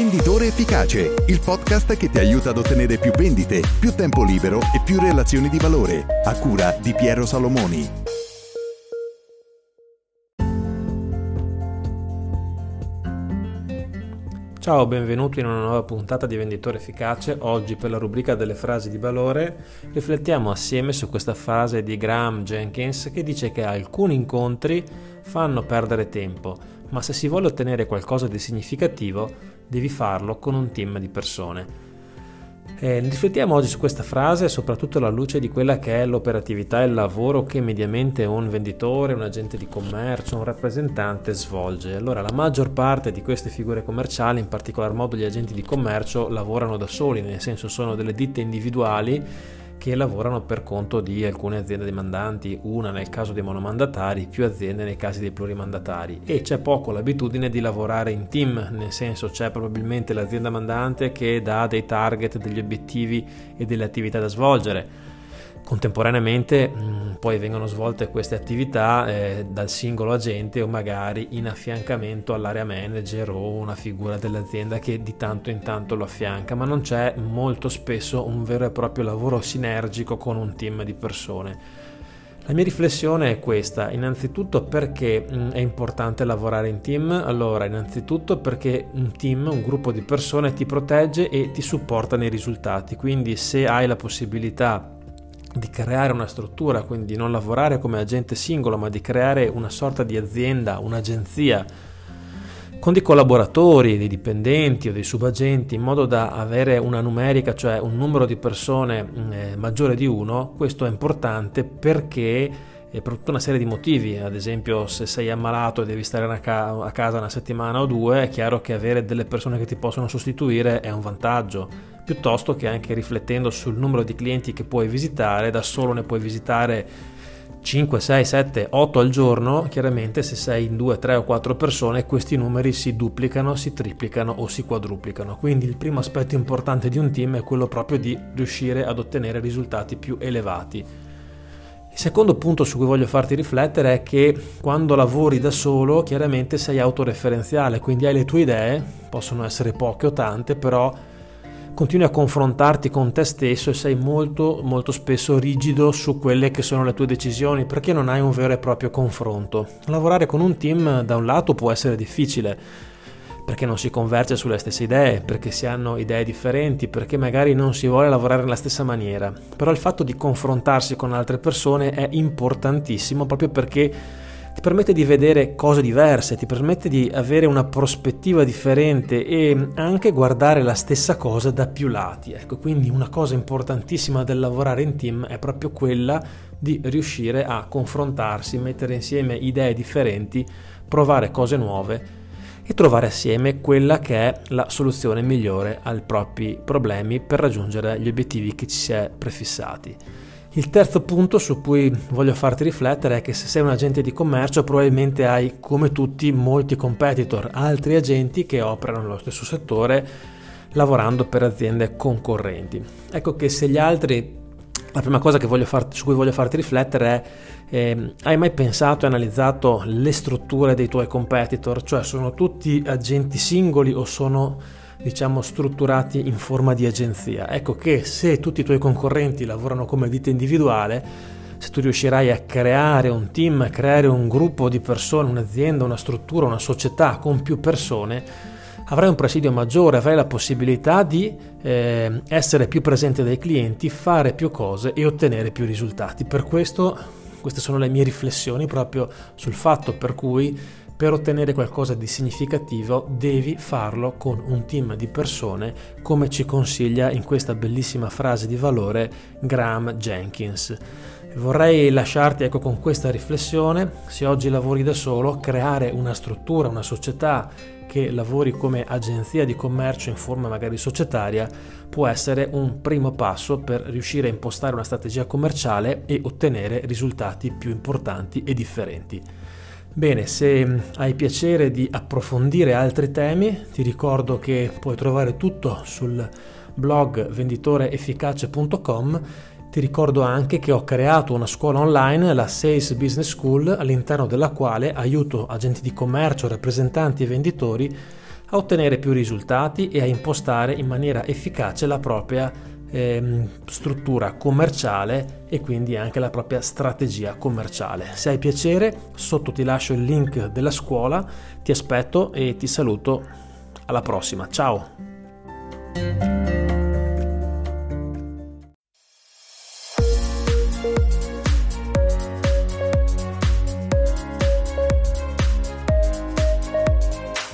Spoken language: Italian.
Venditore Efficace, il podcast che ti aiuta ad ottenere più vendite, più tempo libero e più relazioni di valore, a cura di Piero Salomoni. Ciao, benvenuto in una nuova puntata di Venditore Efficace. Oggi per la rubrica delle frasi di valore riflettiamo assieme su questa frase di Graham Jenkins che dice che alcuni incontri fanno perdere tempo, ma se si vuole ottenere qualcosa di significativo devi farlo con un team di persone. Eh, riflettiamo oggi su questa frase soprattutto alla luce di quella che è l'operatività e il lavoro che mediamente un venditore, un agente di commercio, un rappresentante svolge. Allora, la maggior parte di queste figure commerciali, in particolar modo gli agenti di commercio, lavorano da soli, nel senso sono delle ditte individuali che lavorano per conto di alcune aziende demandanti, una nel caso dei monomandatari, più aziende nei casi dei plurimandatari. E c'è poco l'abitudine di lavorare in team, nel senso c'è probabilmente l'azienda mandante che dà dei target, degli obiettivi e delle attività da svolgere. Contemporaneamente mm, poi vengono svolte queste attività eh, dal singolo agente o magari in affiancamento all'area manager o una figura dell'azienda che di tanto in tanto lo affianca, ma non c'è molto spesso un vero e proprio lavoro sinergico con un team di persone. La mia riflessione è questa, innanzitutto perché mm, è importante lavorare in team? Allora, innanzitutto perché un team, un gruppo di persone ti protegge e ti supporta nei risultati, quindi se hai la possibilità di creare una struttura, quindi non lavorare come agente singolo, ma di creare una sorta di azienda, un'agenzia con dei collaboratori, dei dipendenti o dei subagenti in modo da avere una numerica, cioè un numero di persone eh, maggiore di uno, questo è importante perché eh, per tutta una serie di motivi, ad esempio se sei ammalato e devi stare ca- a casa una settimana o due, è chiaro che avere delle persone che ti possono sostituire è un vantaggio piuttosto che anche riflettendo sul numero di clienti che puoi visitare, da solo ne puoi visitare 5, 6, 7, 8 al giorno, chiaramente se sei in 2, 3 o 4 persone questi numeri si duplicano, si triplicano o si quadruplicano. Quindi il primo aspetto importante di un team è quello proprio di riuscire ad ottenere risultati più elevati. Il secondo punto su cui voglio farti riflettere è che quando lavori da solo chiaramente sei autoreferenziale, quindi hai le tue idee, possono essere poche o tante, però continui a confrontarti con te stesso e sei molto molto spesso rigido su quelle che sono le tue decisioni perché non hai un vero e proprio confronto. Lavorare con un team da un lato può essere difficile perché non si converge sulle stesse idee, perché si hanno idee differenti, perché magari non si vuole lavorare nella stessa maniera. Però il fatto di confrontarsi con altre persone è importantissimo proprio perché ti permette di vedere cose diverse, ti permette di avere una prospettiva differente e anche guardare la stessa cosa da più lati. Ecco, quindi una cosa importantissima del lavorare in team è proprio quella di riuscire a confrontarsi, mettere insieme idee differenti, provare cose nuove e trovare assieme quella che è la soluzione migliore ai propri problemi per raggiungere gli obiettivi che ci si è prefissati. Il terzo punto su cui voglio farti riflettere è che se sei un agente di commercio probabilmente hai come tutti molti competitor, altri agenti che operano nello stesso settore lavorando per aziende concorrenti. Ecco che se gli altri, la prima cosa farti, su cui voglio farti riflettere è eh, hai mai pensato e analizzato le strutture dei tuoi competitor? Cioè sono tutti agenti singoli o sono diciamo strutturati in forma di agenzia. Ecco che se tutti i tuoi concorrenti lavorano come ditta individuale, se tu riuscirai a creare un team, a creare un gruppo di persone, un'azienda, una struttura, una società con più persone, avrai un presidio maggiore, avrai la possibilità di eh, essere più presente dai clienti, fare più cose e ottenere più risultati. Per questo queste sono le mie riflessioni proprio sul fatto per cui per ottenere qualcosa di significativo devi farlo con un team di persone come ci consiglia in questa bellissima frase di valore Graham Jenkins. Vorrei lasciarti ecco, con questa riflessione, se oggi lavori da solo, creare una struttura, una società che lavori come agenzia di commercio in forma magari societaria può essere un primo passo per riuscire a impostare una strategia commerciale e ottenere risultati più importanti e differenti. Bene, se hai piacere di approfondire altri temi, ti ricordo che puoi trovare tutto sul blog venditoreefficace.com. Ti ricordo anche che ho creato una scuola online, la Sales Business School, all'interno della quale aiuto agenti di commercio, rappresentanti e venditori a ottenere più risultati e a impostare in maniera efficace la propria eh, struttura commerciale e quindi anche la propria strategia commerciale. Se hai piacere, sotto ti lascio il link della scuola, ti aspetto e ti saluto. Alla prossima, ciao!